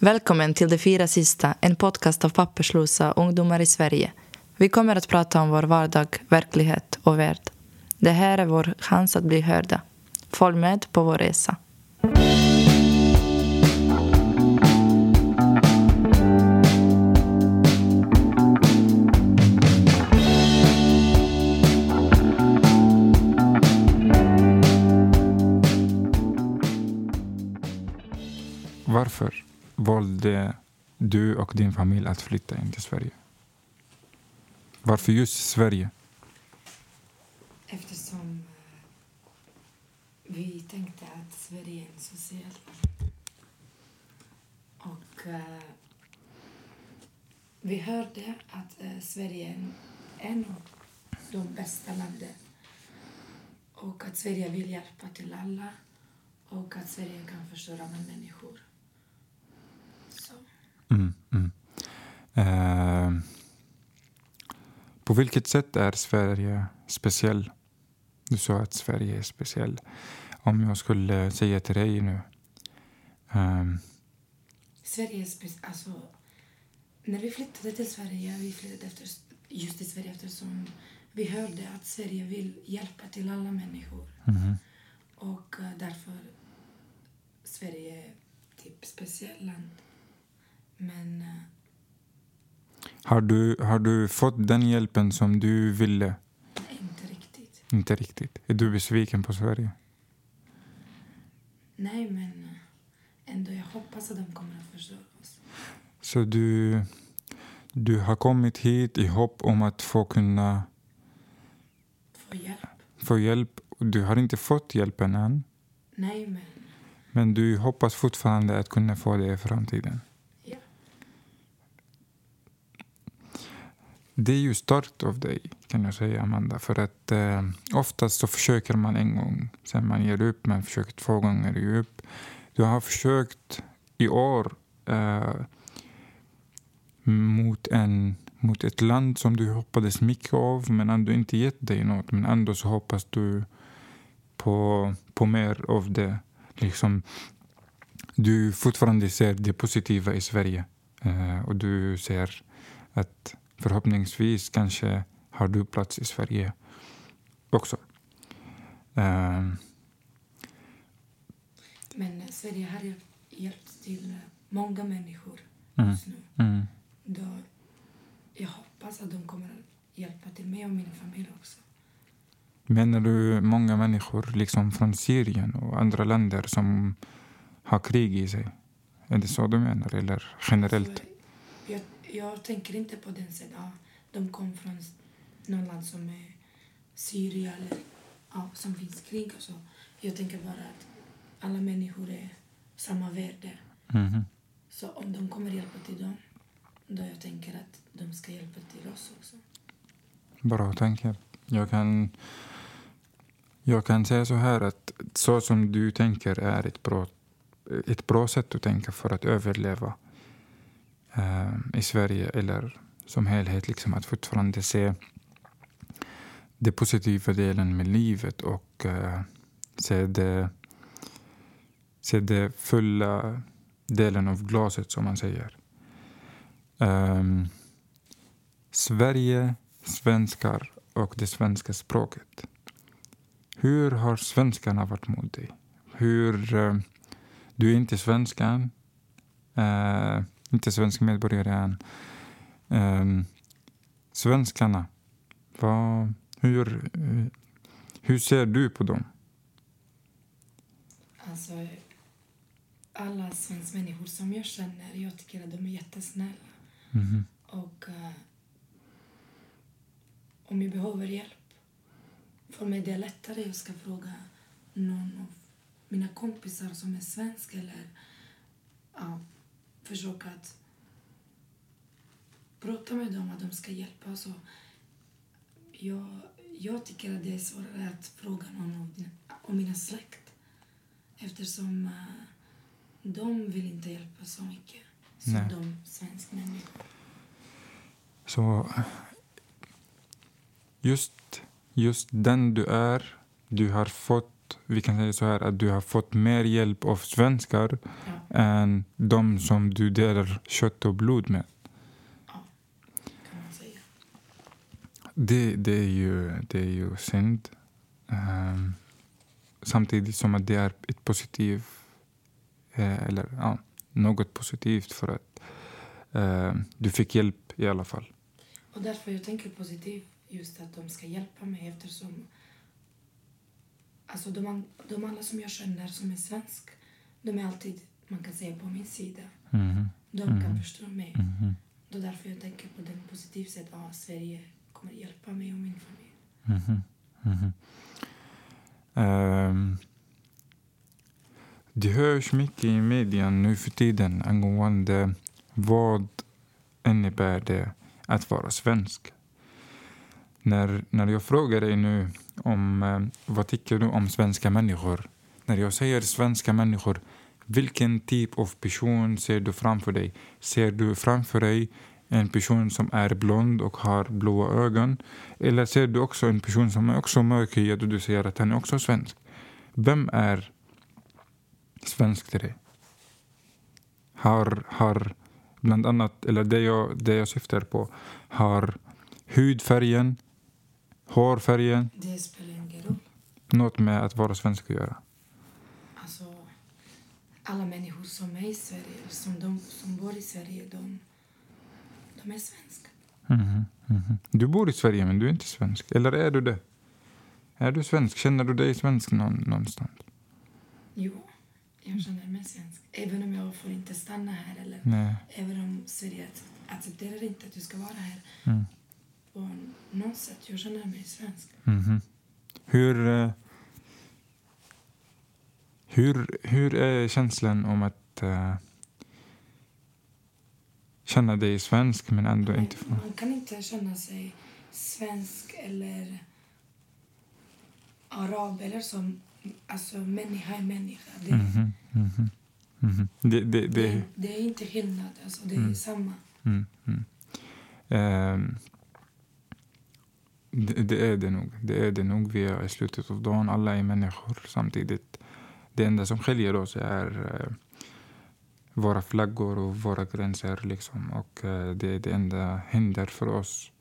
Välkommen till De fyra sista, en podcast av papperslösa ungdomar i Sverige. Vi kommer att prata om vår vardag, verklighet och värld. Det här är vår chans att bli hörda. Följ med på vår resa. Varför valde du och din familj att flytta in till Sverige? Varför just Sverige? Eftersom eh, vi tänkte att Sverige är en social Och uh, vi hörde att uh, Sverige är en, en av de bästa länderna. Och att Sverige vill hjälpa till alla. Och att Sverige kan förstöra med människor. Mm, mm. Eh, på vilket sätt är Sverige speciell? Du sa att Sverige är speciell. Om jag skulle säga till dig nu... ehm, Sverige är spec- alltså, När vi flyttade till Sverige, vi flyttade efter, just till Sverige eftersom vi hörde att Sverige vill hjälpa till alla människor. mhm. Och eh, därför Sverige är typ speciellt land. Men eh, har, du, har du fått den hjälpen som du ville? inte riktigt. Inte riktigt. Är du besviken på Sverige? Nej, men eh, ändå jag hoppas att de kommer att förstå oss. Så du, du har kommit hit i hopp om att få kunna Få hjälp. få hjälp. Du har inte fått hjälpen än, Nej, men men du hoppas fortfarande att kunna få det i framtiden. ja. Det är ju starkt av dig, kan jag säga, Amanda. För att eh, oftast så försöker man en gång, sen man ger upp. Man försöker två gånger, ger upp. Du har försökt i år eh, mot, en, mot ett land som du hoppades mycket av, men ändå inte gett dig något. Men ändå så hoppas du på, på mer av det. Liksom, du fortfarande ser det positiva i Sverige. Eh, och du ser att förhoppningsvis kanske har du plats i Sverige också. Eh, Men Sverige har hjälpt, till många människor Mm. just nu. mm, Då jag hoppas att de kommer att hjälpa till mig och min familj också. Menar du många människor liksom från Syrien och andra länder som har krig i sig? Är det så du menar, eller generellt? Jag, tänker inte på den sidan. Ja, de kom från någon land som är Syrien eller ja, som finns krig och så. Jag tänker bara att alla människor är samma värde. Mhm. Så om de kommer hjälpa till dem, då jag tänker att de ska hjälpa till oss också. Bra tankar. Jag kan, jag kan säga så här att så som du tänker är ett bra, ett bra sätt att tänka för att överleva Eh, i Sverige eller som helhet. Liksom att fortfarande se den positiva delen med livet och uh, se, det, se det fulla delen av glaset som man säger. Um, Sverige, svenskar och det svenska språket. Hur har svenskarna varit mot dig? Hur, uh, du är inte svensk än. Inte svensk medborgare än. Eh, svenskarna, vad, hur, hur ser du på dem? Alltså, alla svenska människor som jag känner, jag tycker att de är jättesnälla. Mhm. Och eh, om jag behöver hjälp, för mig det är lättare jag ska fråga någon av mina kompisar som är svensk eller ja, försöka att prata med dem att de ska hjälpa. Så jag, jag tycker att det är svårare att fråga någon om, mina släkt eftersom eh, de vill inte hjälpa så mycket som Nej. de svenska människor. Så just, just den du är, du har fått fått, vi kan säga så här, att du har fått mer hjälp av svenskar Ja, än de som du delar kött och blod med. kan man säga. Det, det, är, ju, det är ju synd. Ehm, samtidigt som att det är ett positivt, eh, eller ja, något positivt för att eh, du fick hjälp i alla fall. Och därför jag tänker positivt just att de ska hjälpa mig eftersom alltså de, de alla som jag känner som är svensk, de är alltid, man kan säga, på min sida. Mhm, De kan förstå mig. mhm, Det är därför jag tänker på den positivt sätt. Ja, Sverige kommer hjälpa mig och min familj. mhm, mhm. Ehm, det hörs mycket i media nu för tiden angående vad innebär det att vara svensk. När, när jag frågar dig nu om eh, vad tycker du om svenska människor. När jag säger svenska människor, vilken typ av person ser du framför dig? Ser du framför dig en person som är blond och har blåa ögon? Eller ser du också en person som är också mörkhyad och du säger att han är också svensk? Vem är svensk till dig? Har, har bland annat, eller det jag, det jag syftar på, har hudfärgen, hårfärgen Det spelar ingen roll. något med att vara svensk att göra? Alltså, alla människor som är i Sverige, som, de, som bor i Sverige, de, de är svenska. Mhm, mhm. Du bor i Sverige men du är inte svensk. Eller är du det? Är du svensk? Känner du dig svensk någon, någonstans? Jo, jag känner mig svensk. Även om jag får inte stanna här eller Nej. även om Sverige ac- accepterar inte att du ska vara här Mm. På något sätt. Jag känner mig svensk. Mhm. Hur, eh, hur, hur är känslan om att eh, känna dig svensk men ändå Men inte få... Man kan inte känna sig svensk eller arab eller som alltså människa är människa. Det, Mhm, mhm, mhm. Det, det, det, det, det är inte skillnad, alltså det är Mm. samma. mm, mm. Ehm, det, det är det nog. Det är det nog. Vi är i slutet av dagen. Alla är människor samtidigt. Det enda som skiljer oss är eh, våra flaggor och våra gränser. Liksom. Och eh, det är det enda hinder för oss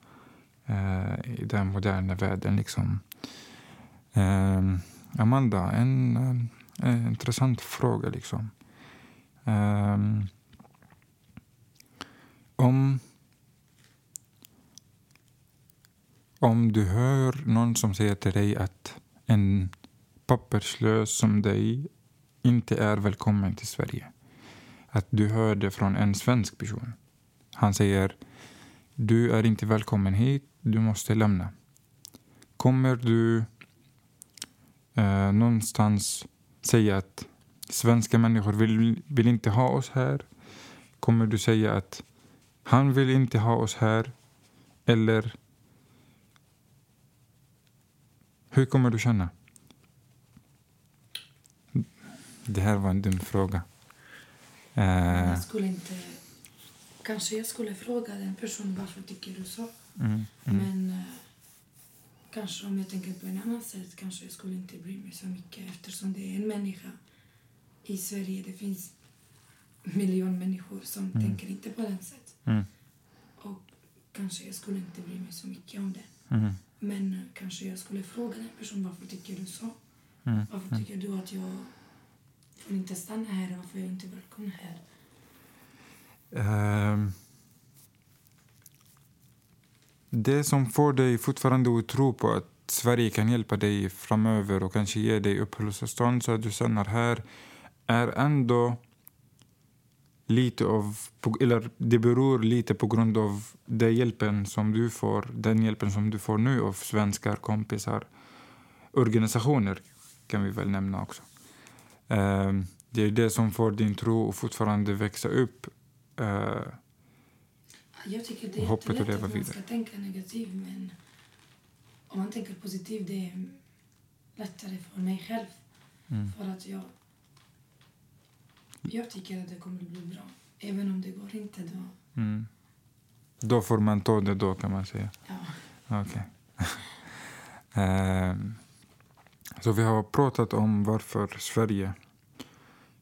eh, i den moderna världen. Liksom. Ehm, Amanda, en, en intressant fråga. Liksom. Ehm, om, om du hör någon som säger till dig att en papperslös som dig inte är välkommen till Sverige. Att du hör det från en svensk person. Han säger du är inte välkommen hit, du måste lämna. Kommer du eh, någonstans säga att svenska människor vill, vill inte ha oss här? Kommer du säga att han vill inte ha oss här? Eller hur kommer du känna? Det här var en dum fråga. Eh, Jag skulle inte... Kanske jag skulle fråga den personen varför tycker du så. mm, mm, Men eh, kanske om jag tänker på en annan sätt kanske jag skulle inte bry mig så mycket eftersom det är en människa i Sverige. Det finns miljon människor som Mm. tänker inte på den sätt. mm, Och kanske jag skulle inte bry mig så mycket om det. mm, Men kanske jag skulle fråga den personen varför tycker du så? mm, Varför tycker du att jag får inte stanna här? Varför är jag inte välkommen här? Ehm, det som får dig fortfarande att tro på att Sverige kan hjälpa dig framöver och kanske ge dig uppehållstillstånd så att du stannar här är ändå lite av, eller det beror lite på grund av den hjälpen som du får, den hjälpen som du får nu av svenskar, kompisar, organisationer kan vi väl nämna också. Ehm, det är det som får din tro att fortfarande växa upp eh, Jag tycker det är hoppet att jättelätt leva att man ska tänka negativt men om man tänker positivt det är lättare för mig själv. Mm. För att jag, jag tycker att det kommer bli bra. Även om det går inte då. Mm. Då får man ta det då kan man säga. Ja. Okej. Ehm, Så vi har pratat om varför Sverige,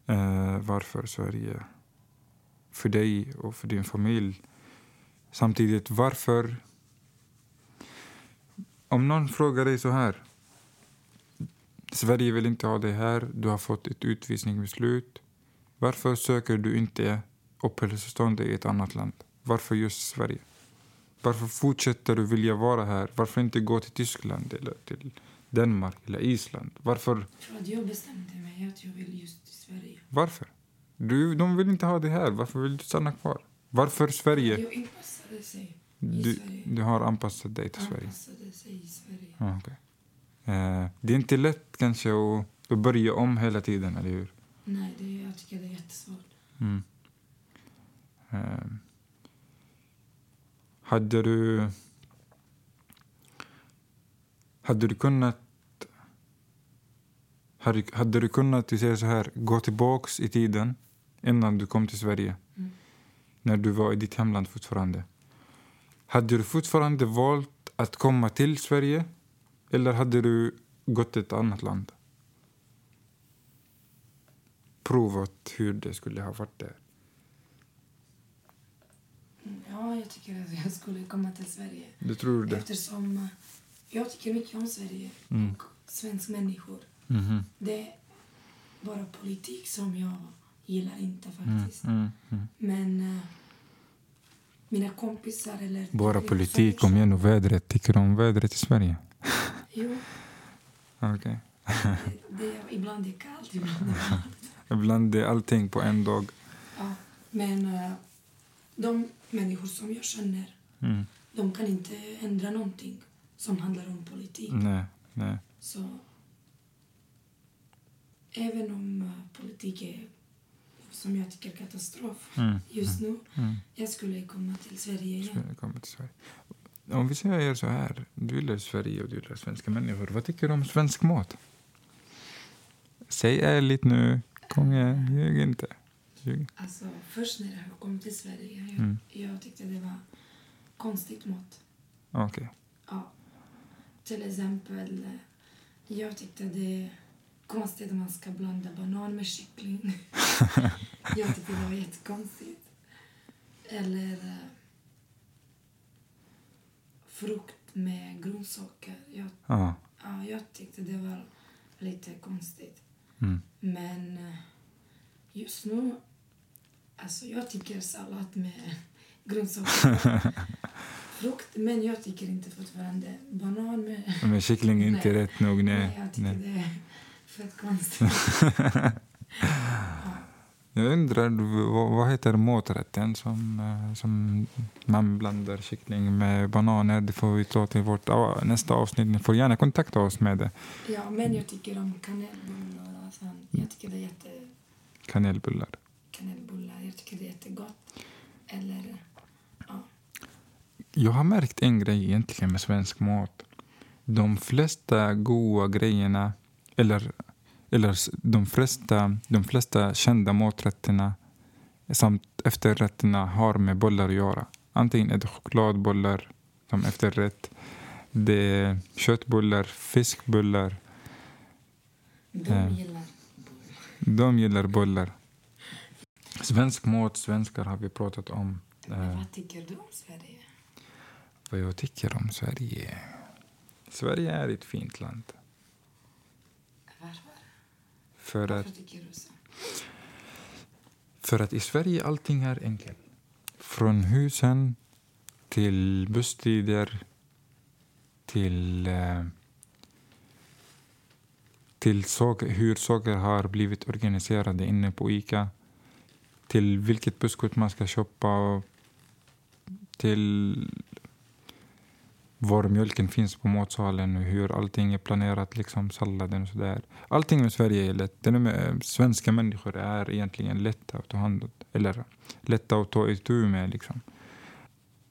eh, varför Sverige för dig och för din familj. Samtidigt, varför... Om någon frågar dig så här. Sverige vill inte ha dig här. Du har fått ett utvisningsbeslut. Varför söker du inte uppehållstillstånd i ett annat land? Varför just Sverige? Varför fortsätter du vilja vara här? Varför inte gå till Tyskland eller till Danmark eller Island? Varför? För att jag bestämde mig att jag vill just till Sverige. Varför? Du, de vill inte ha dig här. Varför vill du stanna kvar? Varför Sverige? Jag anpassade sig i Du, Sverige. du har anpassat dig till Sverige. Anpassade sig i Sverige. Ja, okej. Eh, det är inte lätt kanske att, att börja om hela tiden, eller hur? Nej, det, jag tycker det är jättesvårt. Mm. Eh, hade du... Hade du kunnat... Hade, hade du kunnat, vi säger så här, gå tillbaks i tiden innan du kom till Sverige? Mm. När du var i ditt hemland fortfarande. Hade du fortfarande valt att komma till Sverige eller hade du gått till ett annat land? Provat hur det skulle ha varit där. Mm, Ja, jag tycker att jag skulle komma till Sverige. Du tror det? Eftersom eh, jag tycker mycket om Sverige Mm. och svenska människor. Mhm. Det är bara politik som jag gillar inte Mm, faktiskt. mm, mm. Men eh, mina kompisar eller... Bara politik, som- om igen och vädret. Tycker du om vädret i Sverige? Jo, Okej. det, det är, ibland är det kallt, ibland är det varmt. Ibland är allting på en dag. Ja, men eh, de människor som jag känner, Mm. de kan inte ändra någonting som handlar om politik. Nej, nej. Så även om eh, politik är, som jag tycker, katastrof Mm. just nu, Mm. jag skulle komma till Sverige igen. Kommer till Sverige. Om vi säger så här, du gillar Sverige och du gillar svenska människor. Vad tycker du om svensk mat? Säg ärligt nu. Igen, ljug inte. Ljug. Alltså, först när jag kom till Sverige, jag, Mm. jag tyckte det var konstigt mat. Okej. Ja. Till exempel, eh, jag tyckte det är konstigt att man ska blanda banan med kyckling. jag tyckte det var jättekonstigt. Eller eh, frukt med grönsaker. Jag, Ja. ja, jag tyckte det var lite konstigt. Mm. Men eh, just nu, alltså jag tycker sallad med grönsaker. Frukt, men jag tycker inte fortfarande banan med... Men kyckling är inte Nej. rätt nog. Nej. jag tycker nej. det är fett konstigt. Jag undrar, vad, heter maträtten som, eh, som man blandar kyckling med bananer? Det får vi ta till vårt nästa avsnitt. Ni får gärna kontakta oss med det. Ja, men jag tycker om kanelbullar sånt. Jag tycker det är jätte... Kanelbullar. Kanelbullar, jag tycker det är jättegott. Eller, ja. Jag har märkt en grej egentligen med svensk mat. De flesta goda grejerna, eller, eller de, flesta, de flesta kända maträtterna samt efterrätterna har med bollar att göra. Antingen är det chokladbollar som efterrätt, det är köttbullar, fiskbullar. De Eh. gillar De gillar bollar. Svensk mat, svenskar har vi pratat om. Men Eh, vad tycker du om Sverige? vad jag tycker om Sverige. Sverige är ett fint land. Varför? För att, Varför tycker du så? för att i Sverige allting är enkelt. Från husen till busstider till, eh, till saker, hur saker har blivit organiserade inne på Ica till vilket busskort man ska shoppa och till var mjölken finns på matsalen och hur allting är planerat, liksom salladen och sådär. Allting med Sverige är lätt. Det är med, eh, svenska människor är egentligen lätta att ta hand om, eller lätta att ta itu med. Liksom.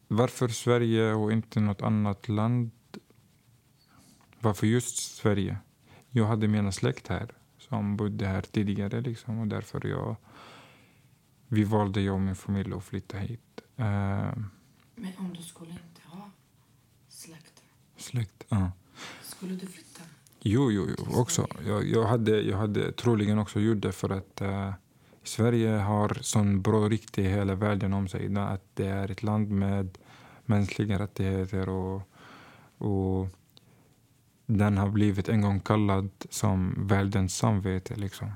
Varför Sverige och inte något annat land? Varför just Sverige? Jag hade mina släkt här som bodde här tidigare liksom, och därför jag, vi valde jag och min familj att flytta hit. Uh, Men om du skulle släkt, släkt, ja. skulle du flytta? Jo, jo, jo också. Jag, jag, hade, jag hade troligen också gjort det för att uh, Sverige har sån bra rykte i hela världen om sig. Att det är ett land med mänskliga rättigheter och, och den har blivit en gång kallad som världens samvete. Liksom.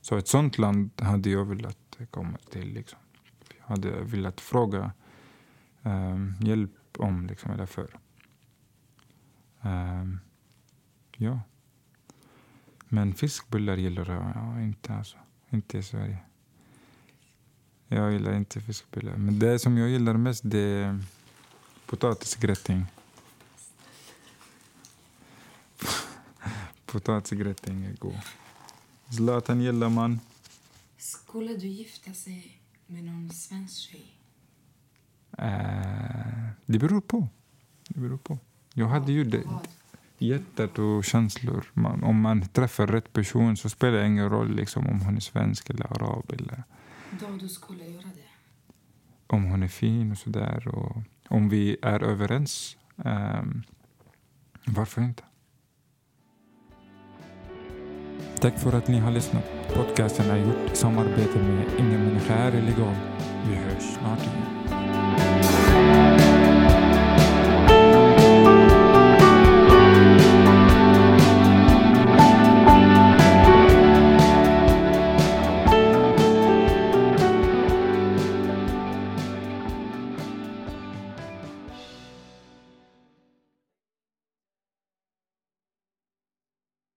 Så ett sånt land hade jag velat komma till. Liksom. Jag hade velat fråga um, hjälp om, liksom, eller för. Um, ja. Men fiskbullar gillar jag ja, inte. Alltså. Inte i Sverige. Jag gillar inte fiskbullar. Men det som jag gillar mest det är potatisgräddning. Potatisgräddning är god. Zlatan gillar man. Skulle du gifta sig med någon svensk tjej? Uh, det beror på. Det beror på. Jag hade ju det. Hjärtat och känslor. Man, om man träffar rätt person så spelar det ingen roll liksom, om hon är svensk eller arab. Eller, Då du skulle göra det? om hon är fin och sådär. Och om vi är överens. Um, varför inte? Tack för att ni har lyssnat. Podcasten är gjord i samarbete med Ingen människa är illegal. Vi hörs snart igen.